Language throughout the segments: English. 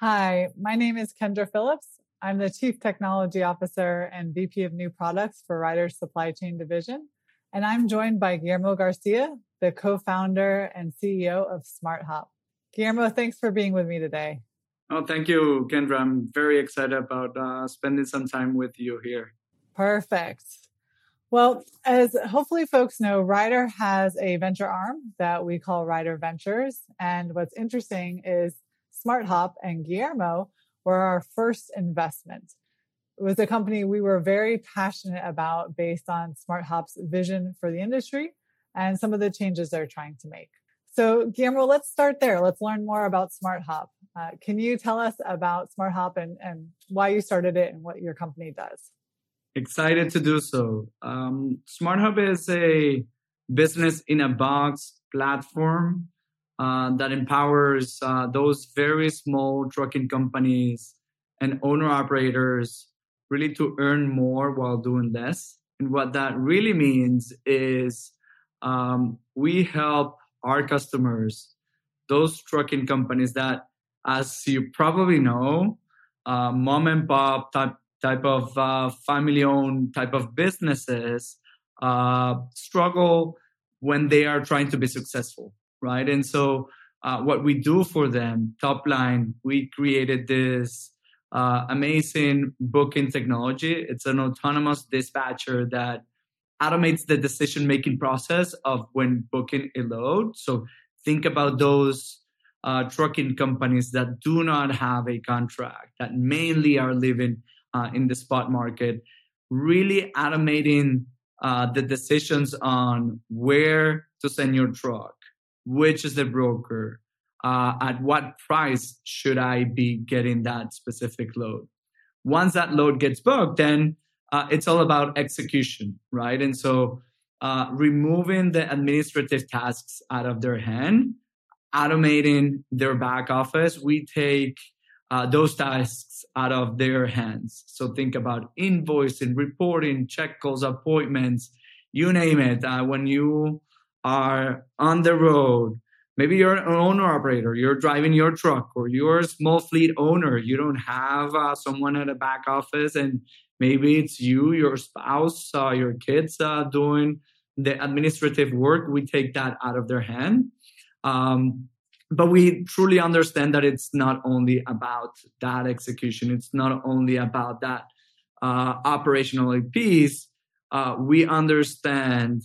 Hi, my name is Kendra Phillips. I'm the Chief Technology Officer and VP of New Products for Ryder's Supply Chain Division. And I'm joined by Guillermo Garcia, the co founder and CEO of SmartHop. Guillermo, thanks for being with me today. Oh, thank you, Kendra. I'm very excited about uh, spending some time with you here. Perfect. Well, as hopefully folks know, Ryder has a venture arm that we call Ryder Ventures. And what's interesting is SmartHop and Guillermo were our first investment. It was a company we were very passionate about based on SmartHop's vision for the industry and some of the changes they're trying to make. So, Guillermo, let's start there. Let's learn more about SmartHop. Uh, can you tell us about SmartHop and, and why you started it and what your company does? Excited to do so. Um, Smart SmartHop is a business in a box platform uh, that empowers uh, those very small trucking companies and owner operators really to earn more while doing less. And what that really means is um, we help our customers, those trucking companies that, as you probably know, uh, mom and pop type type of uh, family owned type of businesses uh, struggle when they are trying to be successful right? And so uh, what we do for them, top line, we created this uh, amazing booking technology. It's an autonomous dispatcher that automates the decision making process of when booking a load. So think about those uh, trucking companies that do not have a contract, that mainly are living uh, in the spot market, really automating uh, the decisions on where to send your truck, which is the broker, uh, at what price should I be getting that specific load. Once that load gets booked, then uh, it's all about execution, right? And so uh, removing the administrative tasks out of their hand, automating their back office, we take uh, those tasks out of their hands. So think about invoicing, reporting, check calls, appointments, you name it. Uh, when you are on the road. Maybe you're an owner operator, you're driving your truck, or you're a small fleet owner. You don't have uh, someone at a back office, and maybe it's you, your spouse, uh, your kids uh, doing the administrative work. We take that out of their hand. Um, but we truly understand that it's not only about that execution, it's not only about that uh, operational piece. Uh, we understand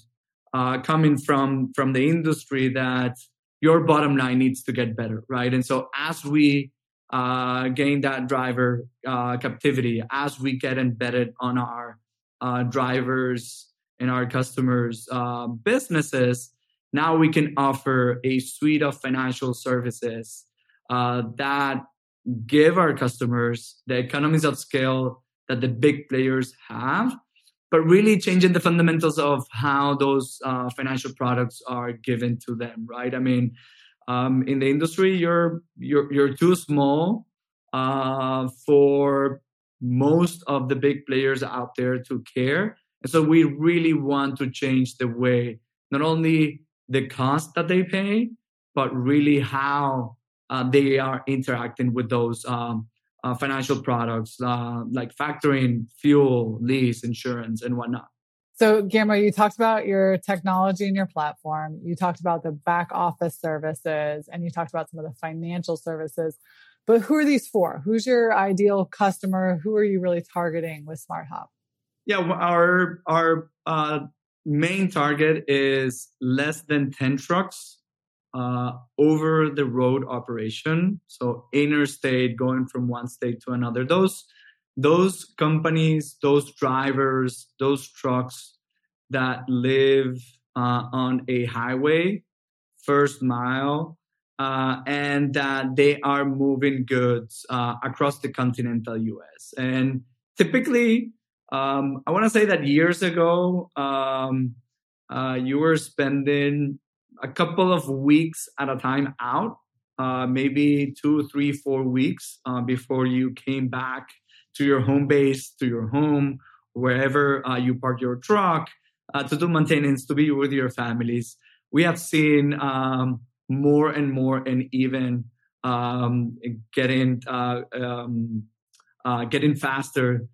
uh, coming from from the industry that your bottom line needs to get better, right? And so as we uh, gain that driver uh, captivity, as we get embedded on our uh, drivers and our customers' uh, businesses, now we can offer a suite of financial services uh, that give our customers the economies of scale that the big players have but really changing the fundamentals of how those uh, financial products are given to them right? I mean um, in the industry you're you're you're too small uh, for most of the big players out there to care. And so we really want to change the way not only the cost that they pay but really how uh, they are interacting with those um, uh, financial products uh, like factoring, fuel, lease, insurance, and whatnot. So, Guillermo, you talked about your technology and your platform. You talked about the back office services, and you talked about some of the financial services. But who are these for? Who's your ideal customer? Who are you really targeting with SmartHop? Yeah, our our uh, main target is less than ten trucks uh, over the road operation. So interstate going from one state to another. Those those companies those drivers those trucks that live uh, on a highway first mile uh, and that they are moving goods uh, across the continental us and typically um, i want to say that years ago um, uh, you were spending a couple of weeks at a time out, uh, maybe two, three, four weeks uh, before you came back to your home base, to your home, wherever uh, you park your truck, uh, to do maintenance, to be with your families. We have seen um, more and more and even um, getting uh, um, uh, getting faster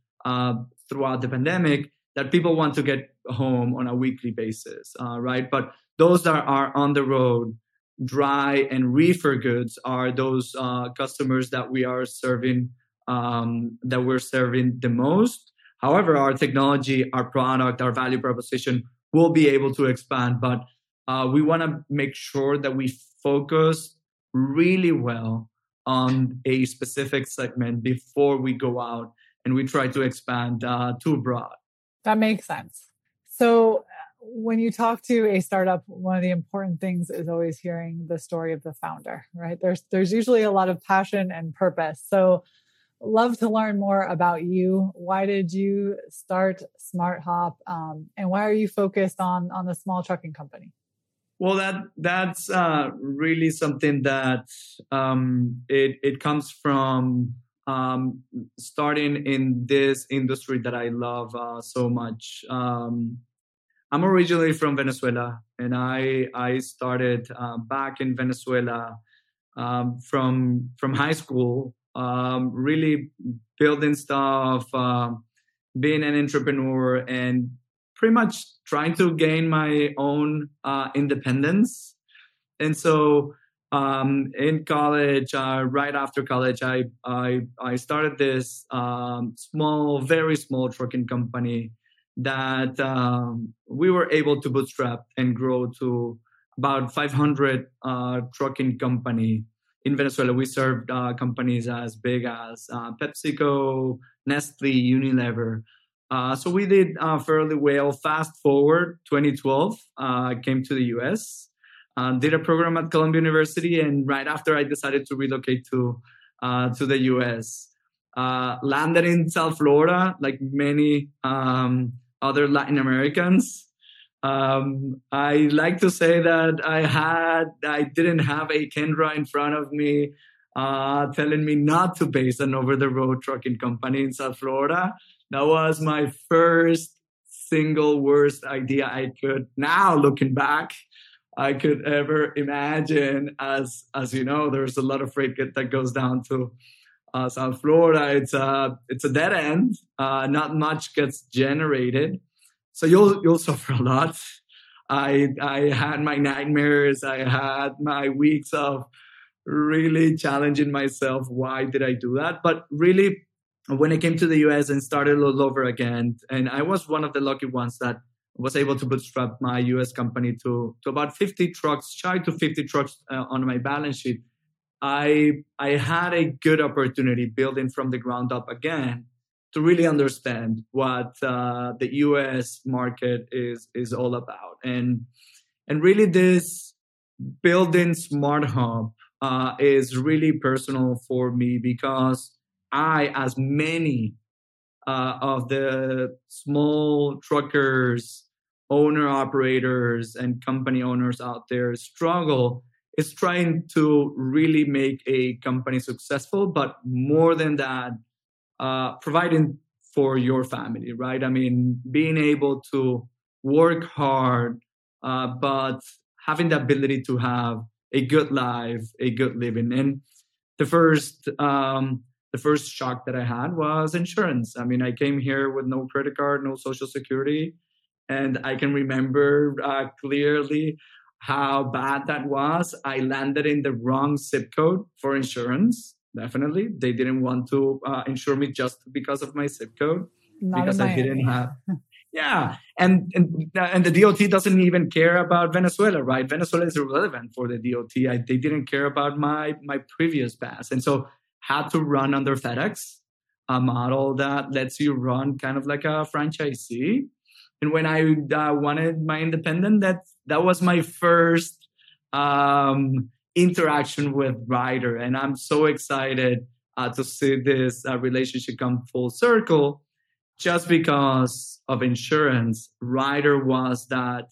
throughout the pandemic that people want to get home on a weekly basis, right? But those that are on the road, dry and reefer goods are those uh, customers that we are serving um, that we're serving the most. However, our technology, our product, our value proposition will be able to expand, but uh, we want to make sure that we focus really well on a specific segment before we go out and we try to expand uh, too broad. That makes sense. So, when you talk to a startup, one of the important things is always hearing the story of the founder, right? There's there's usually a lot of passion and purpose. So, love to learn more about you. Why did you start Smart Hop, um, and why are you focused on on the small trucking company? Well, that that's uh, really something that um, it it comes from um, starting in this industry that I love uh, so much. Um, I'm originally from Venezuela, and I I started uh, back in Venezuela um, from from high school, um, really building stuff, uh, being an entrepreneur, and pretty much trying to gain my own uh, independence. And so um, in college, uh, right after college, I I, I started this um, small, very small trucking company that um, we were able to bootstrap and grow to about 500 uh, trucking company in Venezuela. We served uh, companies as big as uh, PepsiCo, Nestle, Unilever. Uh, so we did uh, fairly well. Fast forward 2012, uh, came to the US, did a program at Columbia University, and right after I decided to relocate to to the US. Landed in South Florida, like many um, other Latin Americans. Um, I like to say that I had, I didn't have a Kendra in front of me uh, telling me not to base an over the road trucking company in South Florida. That was my first single worst idea I could now looking back. I could ever imagine as as you know, there's a lot of freight that goes down to uh, South Florida. It's a it's a dead end. Uh, not much gets generated. So you'll you'll suffer a lot. I I had my nightmares. I had my weeks of really challenging myself. Why did I do that? But really, when I came to the US and started all over again, and I was one of the lucky ones that was able to bootstrap my US company to to about 50 trucks, shy to 50 trucks uh, on my balance sheet. I I had a good opportunity building from the ground up again to really understand what uh, the U.S. market is is all about, and and really this building SmartHop uh, is really personal for me because I, as many uh, of the small truckers, owner operators, and company owners out there struggle is trying to really make a company successful, but more than that uh, providing for your family, right? I mean, being able to work hard, uh, but having the ability to have a good life, a good living. And the first, um, the first shock that I had was insurance. I mean, I came here with no credit card, no social security, and I can remember uh, clearly how bad that was. I landed in the wrong zip code for insurance definitely. They didn't want to uh, insure me just because of my zip code Not because I didn't have. yeah, and, and and the DOT doesn't even care about Venezuela, right? Venezuela is irrelevant for the DOT. I, they didn't care about my my previous pass, and so had to run under FedEx, a model that lets you run kind of like a franchisee. And when I uh, wanted my independent, that that was my first um, interaction with Ryder. And I'm so excited uh, to see this uh, relationship come full circle just because of insurance. Ryder was that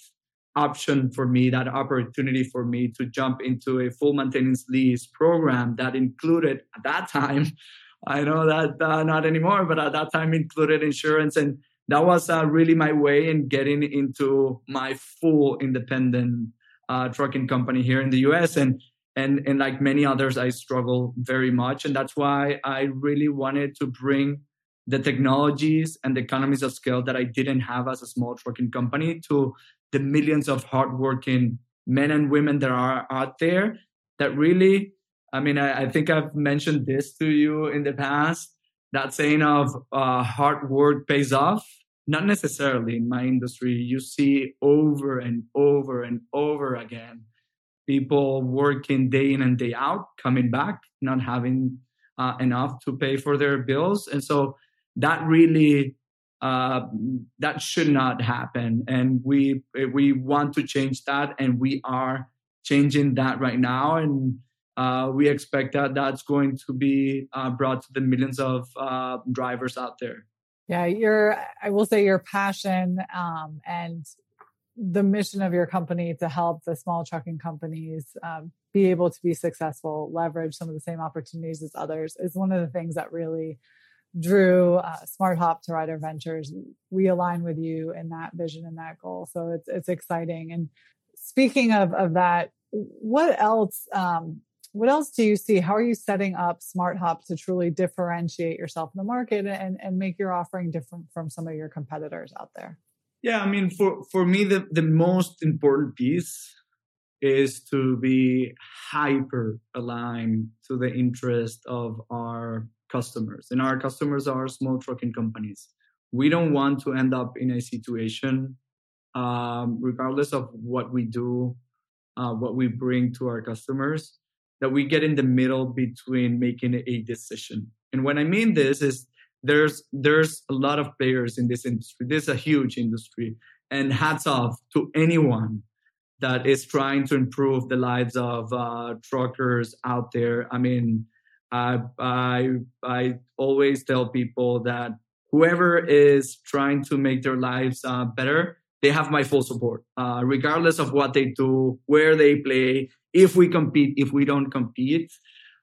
option for me, that opportunity for me to jump into a full maintenance lease program that included at that time. I know that uh, not anymore, but at that time included insurance. And that was uh, really my way in getting into my full independent uh, trucking company here in the US. And and and like many others i struggle very much and that's why i really wanted to bring the technologies and the economies of scale that i didn't have as a small trucking company to the millions of hardworking men and women that are out there that really i mean i, I think i've mentioned this to you in the past that saying of uh, hard work pays off not necessarily in my industry. You see over and over and over again people working day in and day out coming back not having uh, enough to pay for their bills. And so that really uh, that should not happen. And we we want to change that and we are changing that right now. And uh, we expect that that's going to be uh, brought to the millions of uh, drivers out there. Yeah, your I will say your passion um, and the mission of your company to help the small trucking companies um, be able to be successful, leverage some of the same opportunities as others is one of the things that really drew uh, Smart Hop to Ryder Ventures. We align with you in that vision and that goal, so it's it's exciting. And speaking of of that, what else um, what else do you see? How are you setting up Smart Hop to truly differentiate yourself in the market and, and make your offering different from some of your competitors out there? Yeah, I mean, for, for me, the, the most important piece is to be hyper aligned to the interest of our customers. And our customers are small trucking companies. We don't want to end up in a situation, um, regardless of what we do, uh, what we bring to our customers, that we get in the middle between making a decision. And when I mean this is there's there's a lot of players in this industry. This is a huge industry, and hats off to anyone that is trying to improve the lives of uh, truckers out there. I mean, I I I always tell people that whoever is trying to make their lives uh, better, they have my full support, uh, regardless of what they do, where they play, if we compete, if we don't compete.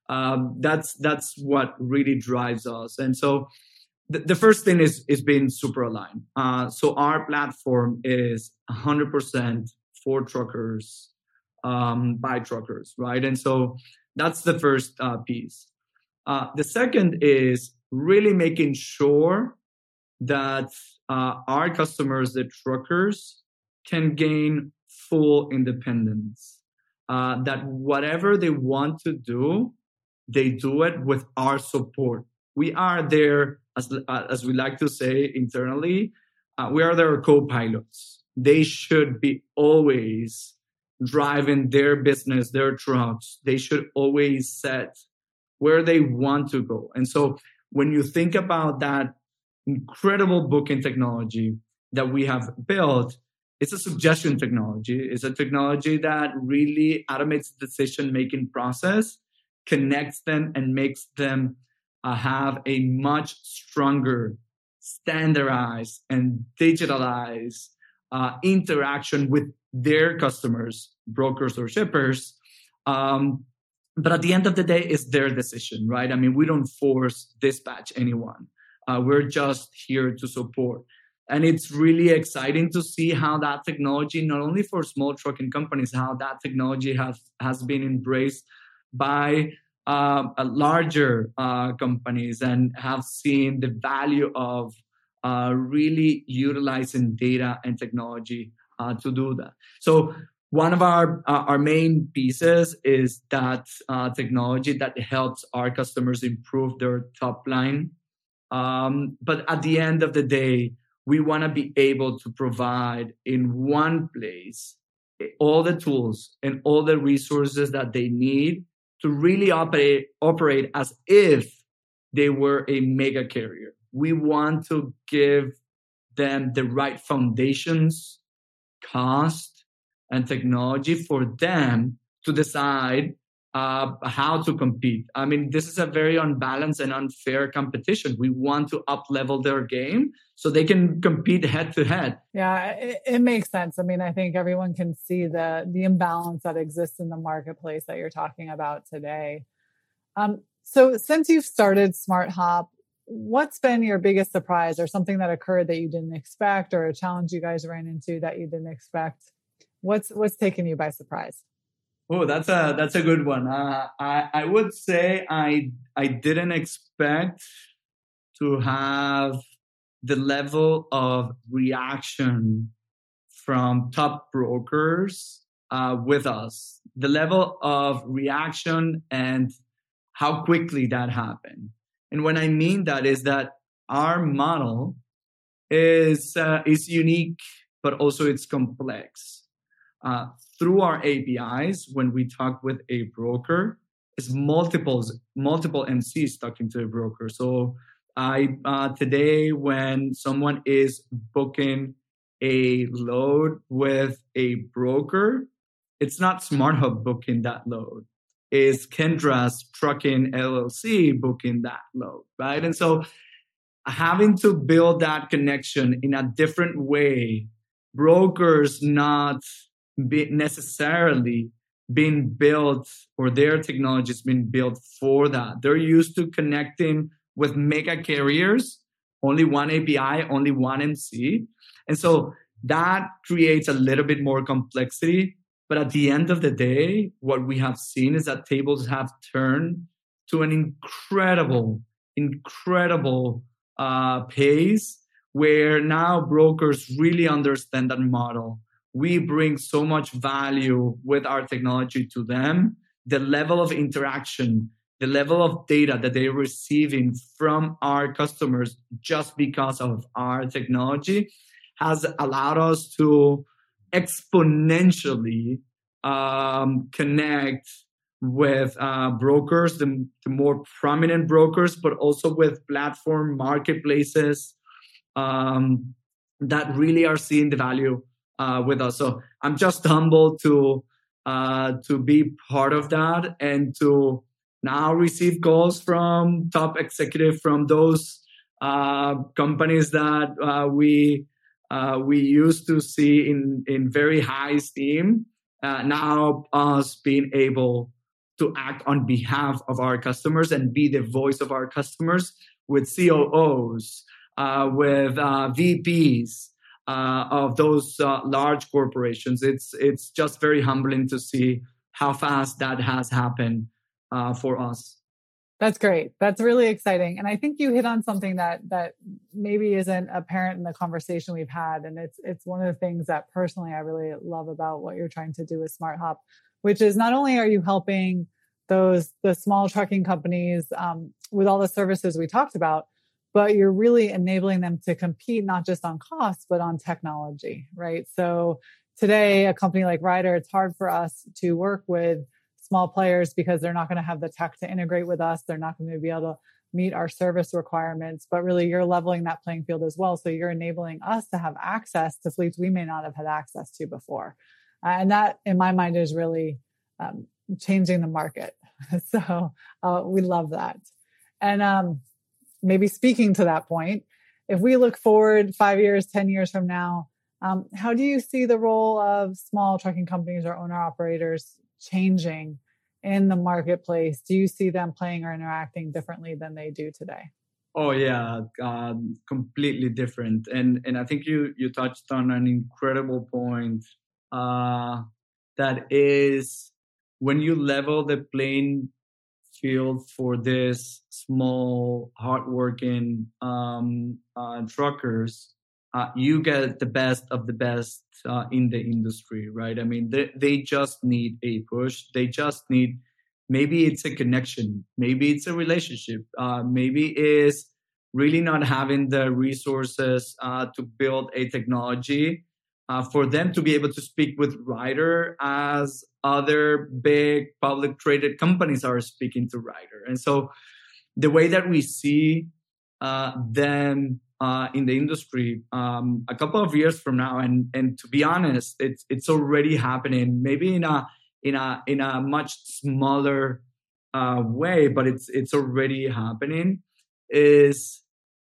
Um, that's that's what really drives us. And so the, the first thing is is being super aligned. Uh, so our platform is 100% for truckers um, by truckers, right? And so that's the first uh, piece. Uh, the second is really making sure that uh, our customers, the truckers, can gain full independence. Uh, that whatever they want to do, they do it with our support. We are there, as, uh, as we like to say internally, uh, we are their co pilots. They should be always driving their business, their trucks. They should always set where they want to go. And so when you think about that incredible booking technology that we have built, it's a suggestion technology. It's a technology that really automates the decision making process, connects them, and makes them uh, have a much stronger, standardized, and digitalized uh, interaction with their customers, brokers, or shippers. Um, but at the end of the day, it's their decision, right? I mean, we don't force dispatch anyone. Uh, we're just here to support. And it's really exciting to see how that technology, not only for small trucking companies, how that technology has, has been embraced by uh, larger uh, companies and have seen the value of uh, really utilizing data and technology uh, to do that. So one of our uh, our main pieces is that uh, technology that helps our customers improve their top line um, but at the end of the day we want to be able to provide in one place all the tools and all the resources that they need to really operate operate as if they were a mega carrier we want to give them the right foundations cost and technology for them to decide uh, how to compete. I mean, this is a very unbalanced and unfair competition. We want to up level their game so they can compete head to head. Yeah, it, it, makes sense. I mean, I think everyone can see the the imbalance that exists in the marketplace that you're talking about today. Um, so, since you've started Smart Hop, what's been your biggest surprise, or something that occurred that you didn't expect, or a challenge you guys ran into that you didn't expect? What's what's taken you by surprise? Oh, that's a that's a good one. Uh, I I would say I I didn't expect to have the level of reaction from top brokers uh, with us, the level of reaction and how quickly that happened. And what I mean that is that our model is uh, is unique, but also it's complex. Uh, through our APIs, when we talk with a broker, it's multiples, multiple MCs talking to a broker. So I uh, today, when someone is booking a load with a broker, it's not SmartHop booking that load. It's Kendra's Trucking LLC booking that load, right? And so having to build that connection in a different way, brokers not be necessarily being built or their technology has been built for that. They're used to connecting with mega carriers, only one API, only one MC. And so that creates a little bit more complexity. But at the end of the day, what we have seen is that tables have turned to an incredible, incredible uh, pace where now brokers really understand that model we bring so much value with our technology to them. The level of interaction, the level of data that they're receiving from our customers just because of our technology has allowed us to exponentially um, connect with uh, brokers, the, the, more prominent brokers, but also with platform marketplaces um, that really are seeing the value uh, with us. So I'm just humbled to uh, to be part of that and to now receive calls from top executive from those uh, companies that uh, we uh, we used to see in in very high esteem. Uh, now us being able to act on behalf of our customers and be the voice of our customers with COOs, with VPs, uh, of those uh, large corporations. It's it's just very humbling to see how fast that has happened uh, for us. That's great. That's really exciting, and I think you hit on something that that maybe isn't apparent in the conversation we've had, and it's it's one of the things that personally I really love about what you're trying to do with SmartHop, which is not only are you helping those the small trucking companies um, with all the services we talked about but you're really enabling them to compete not just on cost but on technology right so today a company like ryder it's hard for us to work with small players because they're not going to have the tech to integrate with us. They're not going to be able to meet our service requirements but really you're leveling that playing field as well. So you're enabling us to have access to fleets we may not have had access to before. Uh, and that in my mind is really um, changing the market. So uh, we love that. And um, maybe speaking to that point, if we look forward five years, 10 years from now, um, how do you see the role of small trucking companies or owner operators changing in the marketplace? Do you see them playing or interacting differently than they do today? Oh yeah, um, completely different. And and I think you you touched on an incredible point. Uh, that is when you level the playing field for this small, hardworking um, uh, truckers, uh, you get the best of the best uh, in the industry, right? I mean, they, they just need a push. They just need maybe it's a connection, maybe it's a relationship, uh, maybe it's really not having the resources uh, to build a technology uh, for them to be able to speak with Ryder as other big public traded companies are speaking to Ryder. And so the way that we see uh, them uh, in the industry um, a couple of years from now, and and to be honest, it's it's already happening. Maybe in a in a in a much smaller uh, way, but it's it's already happening. Is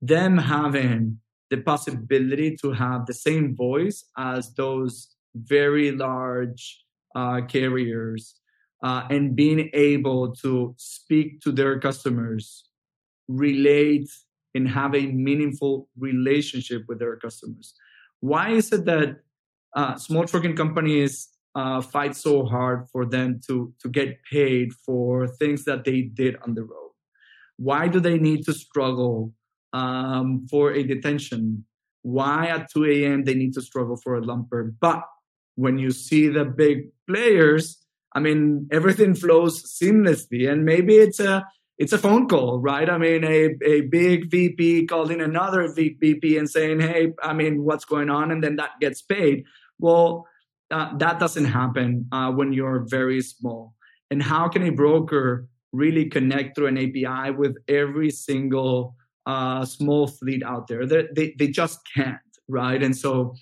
them having the possibility to have the same voice as those very large uh, carriers uh, and being able to speak to their customers, relate, and have a meaningful relationship with their customers. Why is it that uh, small trucking companies uh, fight so hard for them to to get paid for things that they did on the road? Why do they need to struggle um, for a detention? Why at 2 a.m. they need to struggle for a lumper? But when you see the big players, I mean, everything flows seamlessly, and maybe it's a it's a phone call, right? I mean, a, a big VP calling another VP and saying, Hey, I mean, what's going on? And then that gets paid. Well, uh, that doesn't happen uh, when you're very small. And how can a broker really connect through an API with every single uh, small fleet out there? They, they, just can't, right? And so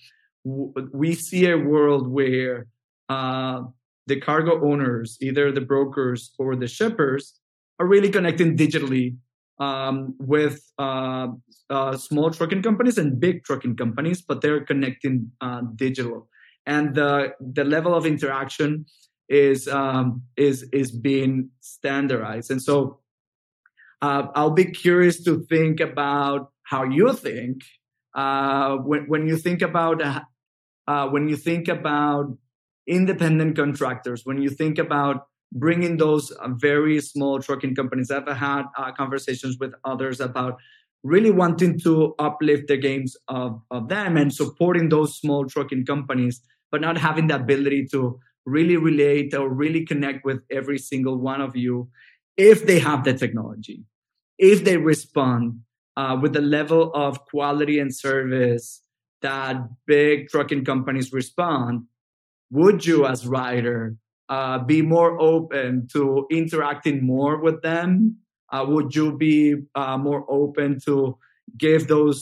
w- we see a world where uh, the cargo owners, either the brokers or the shippers, are really connecting digitally um, with uh, uh, small trucking companies and big trucking companies, but they're connecting uh, digital, and the the level of interaction is um, is is being standardized. And so, uh, I'll be curious to think about how you think uh, when when you think about uh, when you think about independent contractors, when you think about bringing those uh, very small trucking companies. I've had uh, conversations with others about really wanting to uplift the games of, of them and supporting those small trucking companies, but not having the ability to really relate or really connect with every single one of you if they have the technology, if they respond uh, with the level of quality and service that big trucking companies respond, would you as Ryder uh, be more open to interacting more with them? Uh, would you be uh, more open to give those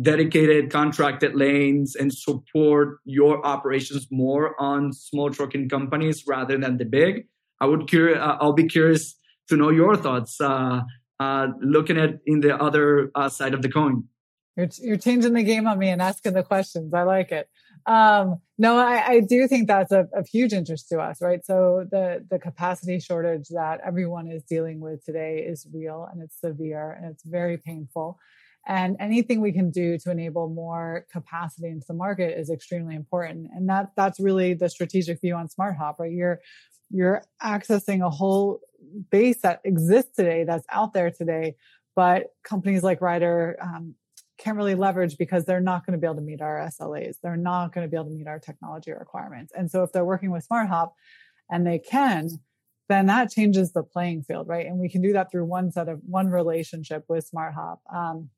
dedicated contracted lanes and support your operations more on small trucking companies rather than the big? I would cur- uh, I'll be curious to know your thoughts. Uh, uh, looking at in the other side of the coin. You're, you're changing the game on me and asking the questions. I like it. Um, no, I, I, do think that's of, of, huge interest to us, right? So the the capacity shortage that everyone is dealing with today is real and it's severe and it's very painful. And anything we can do to enable more capacity into the market is extremely important. And that that's really the strategic view on Smart Hop, right? You're you're accessing a whole base that exists today, that's out there today, but companies like Ryder um, can't really leverage because they're not going to be able to meet our SLAs. They're not going to be able to meet our technology requirements. And so if they're working with SmartHop and they can, then that changes the playing field, right? And we can do that through one set of one relationship with SmartHop. Um,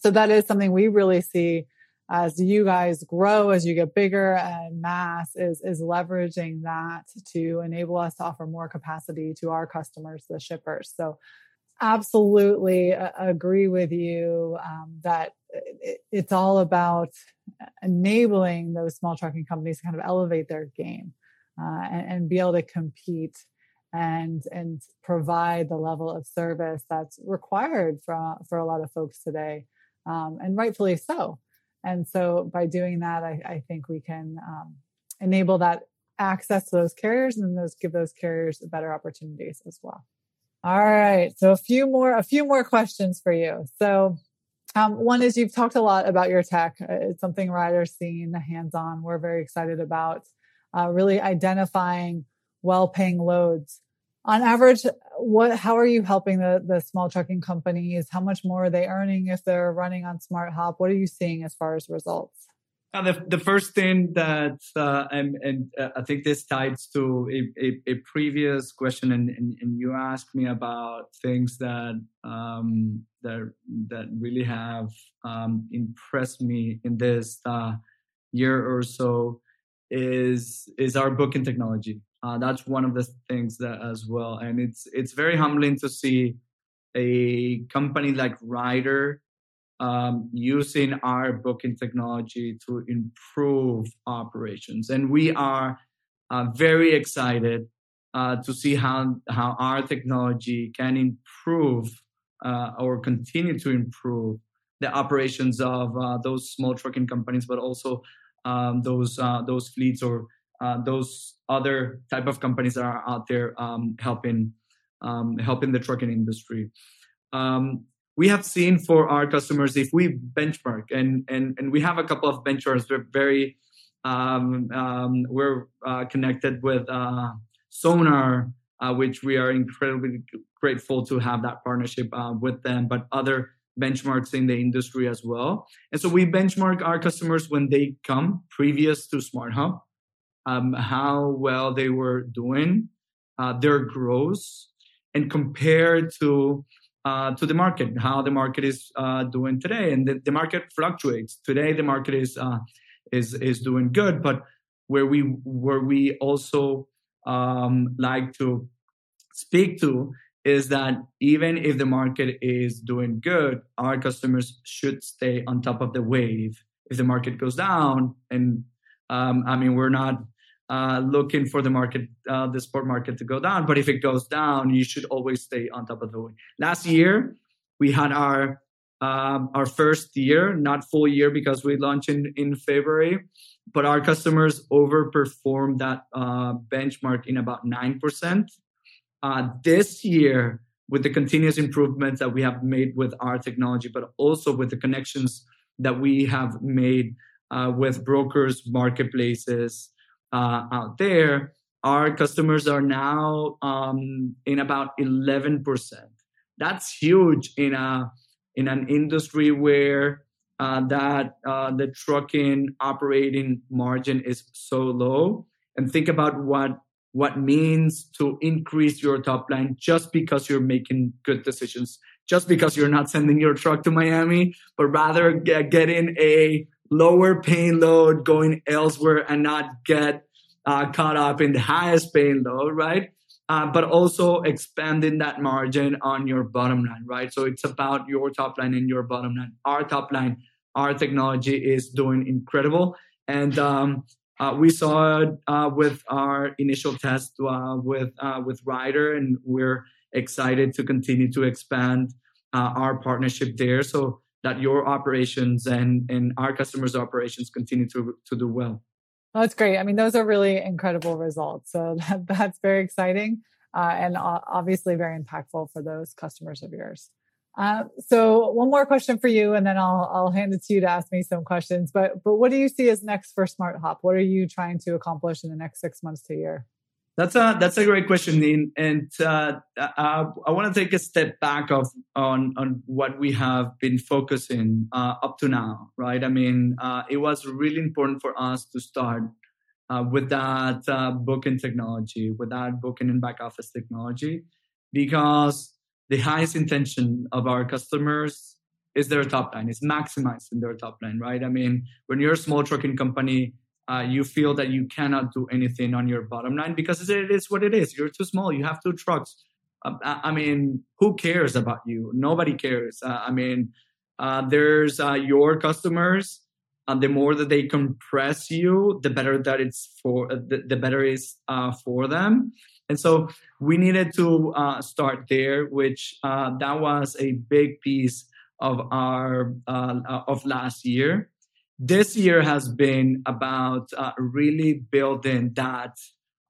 so that is something we really see as you guys grow, as you get bigger and mass is, is leveraging that to enable us to offer more capacity to our customers, the shippers. So absolutely agree with you um, that it, it's all about enabling those small trucking companies to kind of elevate their game uh, and, and, be able to compete and and provide the level of service that's required for for a lot of folks today, um, and rightfully so. And so, by doing that, I, I think we can um, enable that access to those carriers and those give those carriers better opportunities as well. All right. So a few more, a few more questions for you. So um, one is you've talked a lot about your tech. Uh, it's something Ryder's seen hands-on. We're very excited about uh, really identifying well-paying loads. On average, what how are you helping the the small trucking companies? How much more are they earning if they're running on Smart Hop? What are you seeing as far as results? Uh, the, the first thing that, uh, and, and uh, I think this ties to a, a, a previous question, and, and, and, you asked me about things that um, that that really have um, impressed me in this uh, year or so is is our booking technology. Uh, that's one of the things that as well, and it's it's very humbling to see a company like Ryder um, using our booking technology to improve operations. And we are uh, very excited uh, to see how, how our technology can improve uh, or continue to improve the operations of uh, those small trucking companies, but also um, those uh, those fleets or uh, those other type of companies that are out there um, helping um, helping the trucking industry. Um, we have seen for our customers if we benchmark and and and we have a couple of benchmarks we're very Um, um, we're uh, connected with uh, Sonar, uh, which we are incredibly grateful to have that partnership uh, with them, but other benchmarks in the industry as well. And so we benchmark our customers when they come previous to Smart Hop, um, how well they were doing, uh, their growth, and compare to uh, to the market, how the market is uh, doing today, and the, the, market fluctuates. Today, the market is uh, is is doing good, but where we where we also um, like to speak to is that even if the market is doing good, our customers should stay on top of the wave. If the market goes down, and um, I mean, we're not uh, looking for the market, uh, the spot market to go down, but if it goes down, you should always stay on top of the wave. Last year, we had our um, our first year, not full year because we launched in, in February, but our customers overperformed that uh, benchmark in about 9%. Uh, this year, with the continuous improvements that we have made with our technology, but also with the connections that we have made uh, with brokers, marketplaces uh, out there, our customers are now um, in about 11%. That's huge in a in an industry where uh, that uh, the trucking operating margin is so low and think about what what means to increase your top line just because you're making good decisions just because you're not sending your truck to miami but rather get, getting a lower paying load going elsewhere and not get uh, caught up in the highest paying load right uh, but also expanding that margin on your bottom line, right? So it's about your top line and your bottom line. Our top line, our technology is doing incredible. And um, uh, we saw it uh, with our initial test uh, with uh, with Ryder, and we're excited to continue to expand our partnership there, so that your operations and and our customers' operations continue to to do well. Oh, that's great. I mean, those are really incredible results. So that, that's very exciting uh, and obviously very impactful for those customers of yours. Uh, so one more question for you, and then I'll I'll hand it to you to ask me some questions. But but what do you see as next for Smart Hop? What are you trying to accomplish in the next six months to a year? That's a that's a great question, Dean. And uh, I, I want to take a step back of on on what we have been focusing uh, up to now, right? I mean, uh, it was really important for us to start uh, with that uh, booking technology, with that booking and back office technology, because the highest intention of our customers is their top line, is maximizing their top line, right? I mean, when you're a small trucking company uh, you feel that you cannot do anything on your bottom line because it is what it is. You're too small. You have two trucks. Uh, I mean, who cares about you? Nobody cares. Uh, I mean, uh, there's uh, your customers. And the more that they compress you, the better that it's for uh, the, the better is for them. And so we needed to start there, which that was a big piece of our of last year this year has been about uh, really building that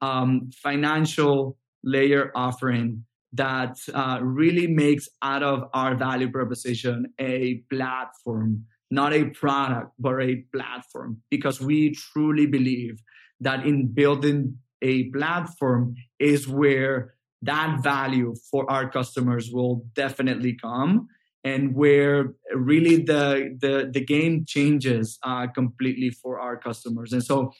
um, financial layer offering that uh, really makes out of our value proposition a platform, not a product, but a platform, because we truly believe that in building a platform is where that value for our customers will definitely come and where really the the, the game changes uh, completely for our customers. And so,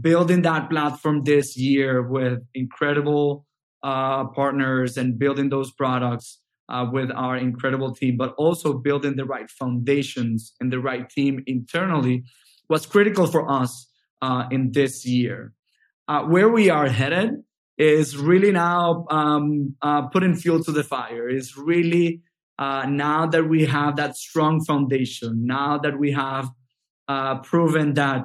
building that platform this year with incredible uh, partners and building those products uh, with our incredible team, but also building the right foundations and the right team internally was critical for us uh, in this year. Uh, where we are headed is really now um, uh, putting fuel to the fire. Is really uh, now that we have that strong foundation, now that we have uh, proven that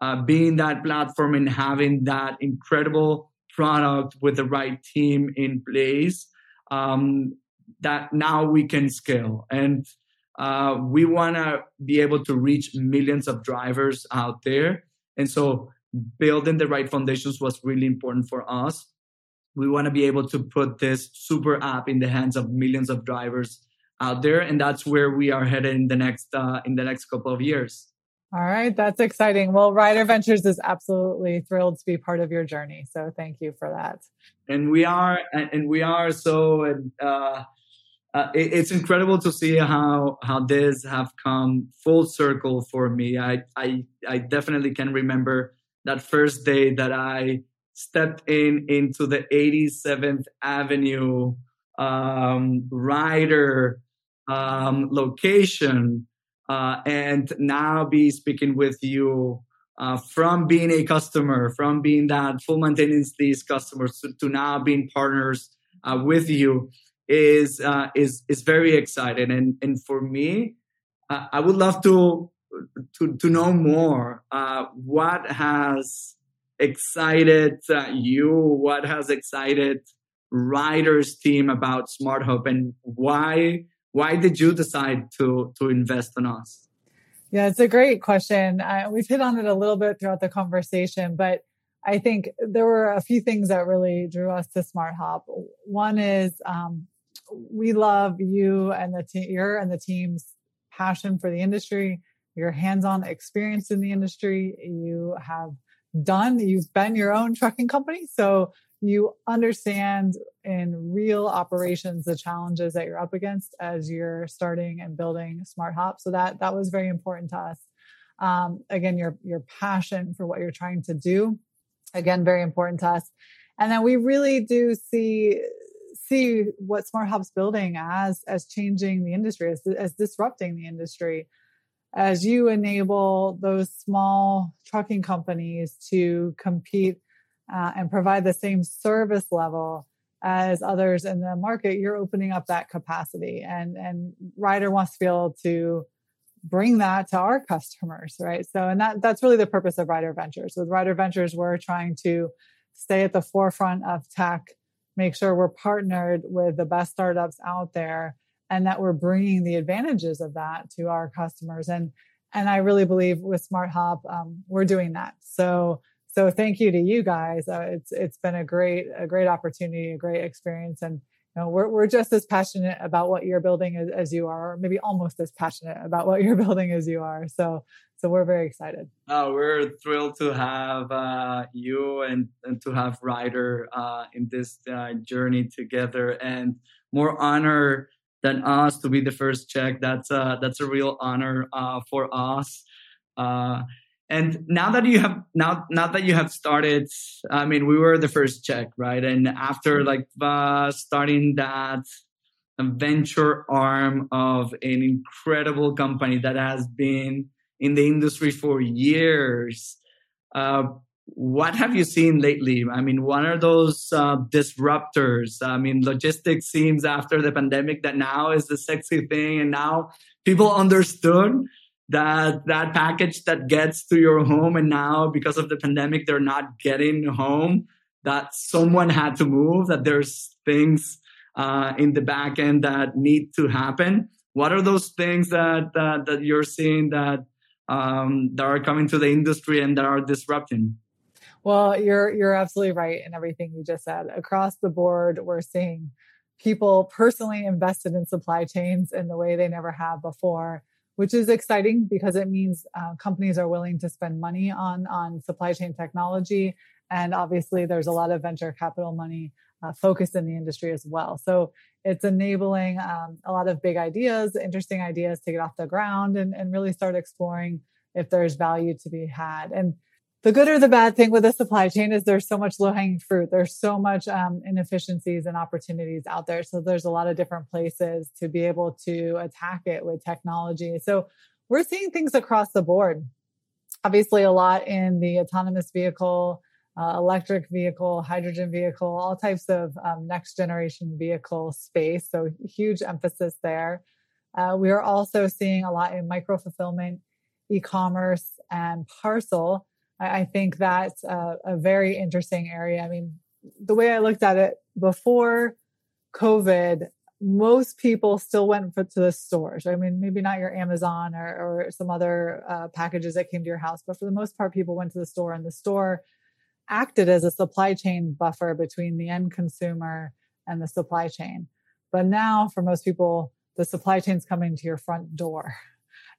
uh, being that platform and having that incredible product with the right team in place, um, that now we can scale. And uh, we want to be able to reach millions of drivers out there. And so building the right foundations was really important for us. We want to be able to put this super app in the hands of millions of drivers out there, and that's where we are headed in the next uh, in the next couple of years. All right, that's exciting. Well, Ryder Ventures is absolutely thrilled to be part of your journey. So thank you for that. And we are, and we are so. Uh, uh, it, it's incredible to see how how this have come full circle for me. I I I definitely can remember that first day that I stepped in into the 87th Avenue um, Ryder um, location uh, and now be speaking with you uh, from being a customer, from being that full maintenance lease customers to, to now being partners uh, with you is uh, is is very exciting. And and for me, uh, I would love to to to know more. Uh, what has excited you? What has excited Ryder's team about Smart Hop, and why why did you decide to to invest in us? Yeah, it's a great question. Uh, we've hit on it a little bit throughout the conversation, but I think there were a few things that really drew us to Smart Hop. One is um, we love you and the team, your and the team's passion for the industry, your hands-on experience in the industry. You have done, you've been your own trucking company, so you understand in real operations the challenges that you're up against as you're starting and building smart hop. So that that was very important to us. Um, again your your passion for what you're trying to do again very important to us. And then we really do see see what smart hop's building as as changing the industry as, as disrupting the industry. As you enable those small trucking companies to compete uh, and provide the same service level as others in the market, you're opening up that capacity. And and Ryder wants to be able to bring that to our customers, right? So, and that that's really the purpose of Ryder Ventures. With Ryder Ventures, we're trying to stay at the forefront of tech, make sure we're partnered with the best startups out there, and that we're bringing the advantages of that to our customers. And and I really believe with Smart Hop, um, we're doing that. So so thank you to you guys. Uh, it's it's been a great a great opportunity, a great experience, and you know we're we're just as passionate about what you're building as, as you are, or maybe almost as passionate about what you're building as you are. So so we're very excited. Oh, we're thrilled to have uh, you and and to have Ryder uh, in this uh, journey together, and more honor than us to be the first check. That's uh, that's a real honor uh, for us. And now that you have now now that you have started i mean we were the first check right? And after mm-hmm. like uh, starting that venture arm of an incredible company that has been in the industry for years uh, what have you seen lately? I mean what are those uh, disruptors? I mean logistics seems after the pandemic that now is the sexy thing and now people understood that that package that gets to your home and now because of the pandemic they're not getting home that someone had to move that there's things uh, in the back end that need to happen. What are those things that that, that you're seeing that um, that are coming to the industry and that are disrupting? Well you're you're absolutely right in everything you just said. Across the board we're seeing people personally invested in supply chains in the way they never have before which is exciting because it means uh, companies are willing to spend money on on supply chain technology. And obviously there's a lot of venture capital money uh, focused in the industry as well. So it's enabling um, a lot of big ideas interesting ideas to get off the ground and, and really start exploring if there's value to be had. And the good or the bad thing with the supply chain is there's so much low hanging fruit. There's so much um, inefficiencies and opportunities out there. So there's a lot of different places to be able to attack it with technology. So we're seeing things across the board. Obviously, a lot in the autonomous vehicle, uh, electric vehicle, hydrogen vehicle, all types of um, next generation vehicle space. So huge emphasis there. Uh, we are also seeing a lot in micro fulfillment, e-commerce, and parcel I, think that's a, a very interesting area. I mean, the way I looked at it before COVID, most people still went to the stores. I mean, maybe not your Amazon or, or some other uh, packages that came to your house, but for the most part, people went to the store, and the store acted as a supply chain buffer between the end consumer and the supply chain. But now, for most people, the supply chain's coming to your front door.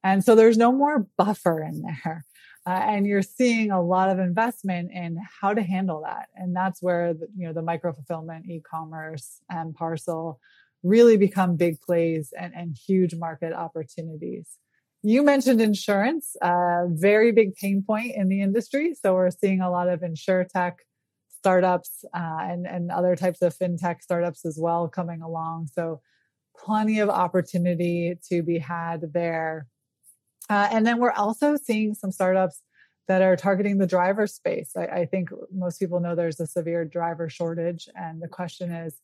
And so there's no more buffer in there. Uh, and you're seeing a lot of investment in how to handle that. And that's where, the, you know, the micro fulfillment, e-commerce and parcel really become big plays and, and huge market opportunities. You mentioned insurance, a very big pain point in the industry. So we're seeing a lot of insure tech startups uh, and, and other types of fintech startups as well coming along. So plenty of opportunity to be had there. Uh, and then we're also seeing some startups that are targeting the driver space. I, I, think most people know there's a severe driver shortage. And the question is,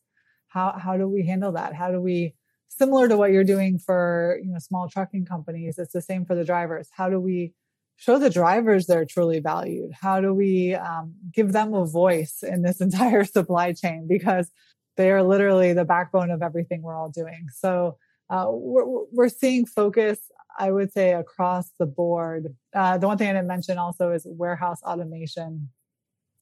how, how do we handle that? How do we, similar to what you're doing for you know small trucking companies, it's the same for the drivers. How do we show the drivers they're truly valued? How do we um, give them a voice in this entire supply chain? Because they are literally the backbone of everything we're all doing. So uh, we're, we're seeing focus, I would say, across the board. Uh, the one thing I didn't mention also is warehouse automation.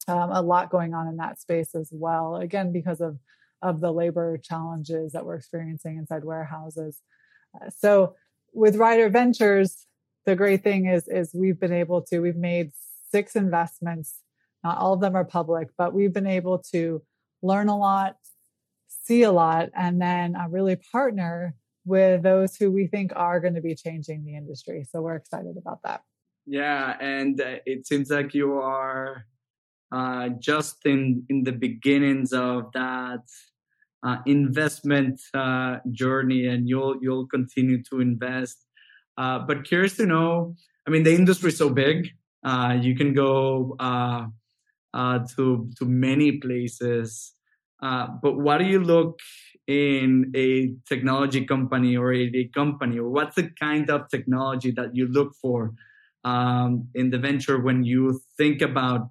Um, a lot going on in that space as well. Again, because of of the labor challenges that we're experiencing inside warehouses. Uh, so with Ryder Ventures, the great thing is is we've been able to we've made six investments not all of them are public but we've been able to learn a lot see a lot and then uh, really partner with those who we think are going to be changing the industry so we're excited about that yeah and uh, it seems like you are uh, just in in the beginnings of that uh, investment uh, journey and you'll you'll continue to invest uh, but curious to know, I mean, the industry is so big. You can go to to many places. Uh, but what do you look in a technology company or a, a, company, or what's the kind of technology that you look for um, in the venture when you think about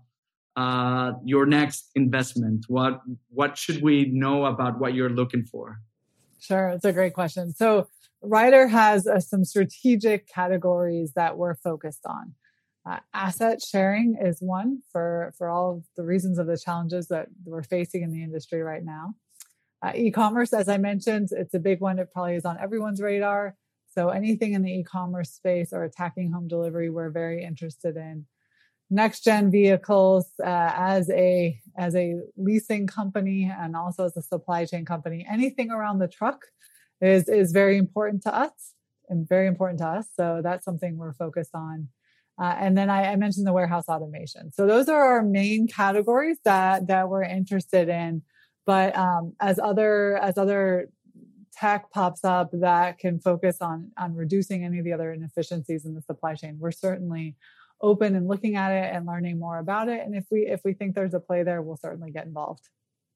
uh, your next investment? What what should we know about what you're looking for? Sure, it's a great question. So Ryder has uh, some strategic categories that we're focused on. Uh, asset sharing is one for, for all the reasons of the challenges that we're facing in the industry right now. Uh, e-commerce, as I mentioned, it's a big one. It probably is on everyone's radar. So anything in the e-commerce space or attacking home delivery, we're very interested in. Next gen vehicles uh, as a as a leasing company and also as a supply chain company, anything around the truck is is very important to us and very important to us. So that's something we're focused on. Uh, and then I, I, mentioned the warehouse automation. So those are our main categories that that we're interested in. But um, as other as other tech pops up that can focus on on reducing any of the other inefficiencies in the supply chain, we're certainly open and looking at it and learning more about it. And if we if we think there's a play there, we'll certainly get involved.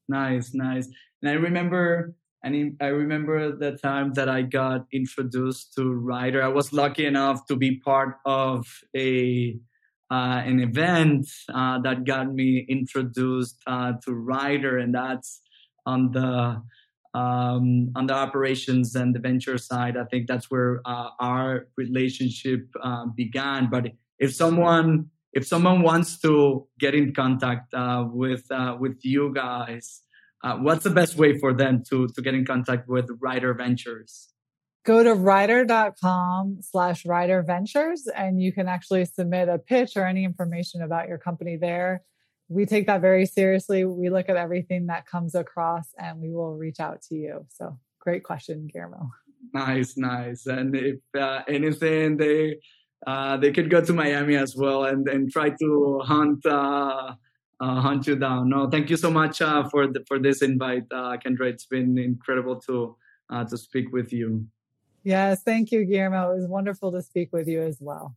Nice, nice. And I remember and I remember the time that I got introduced to Ryder. I was lucky enough to be part of a uh, an event uh, that got me introduced uh, to Ryder, and that's on the um, on the operations and the venture side. I think that's where uh, our relationship uh, began. But if someone if someone wants to get in contact uh, with with you guys, uh, what's the best way for them to, to get in contact with Ryder Ventures? Go to ryder.com slash ryder Ventures and you can actually submit a pitch or any information about your company there. We take that very seriously. We look at everything that comes across and we will reach out to you. So great question, Guillermo. Nice, nice. And if uh, anything, they uh, they could go to Miami as well and, and try to hunt uh, uh, hunt you down. No, thank you so much uh, for the, for this invite, uh, Kendra. It's been incredible to uh, to speak with you. Yes, thank you, Guillermo. It was wonderful to speak with you as well.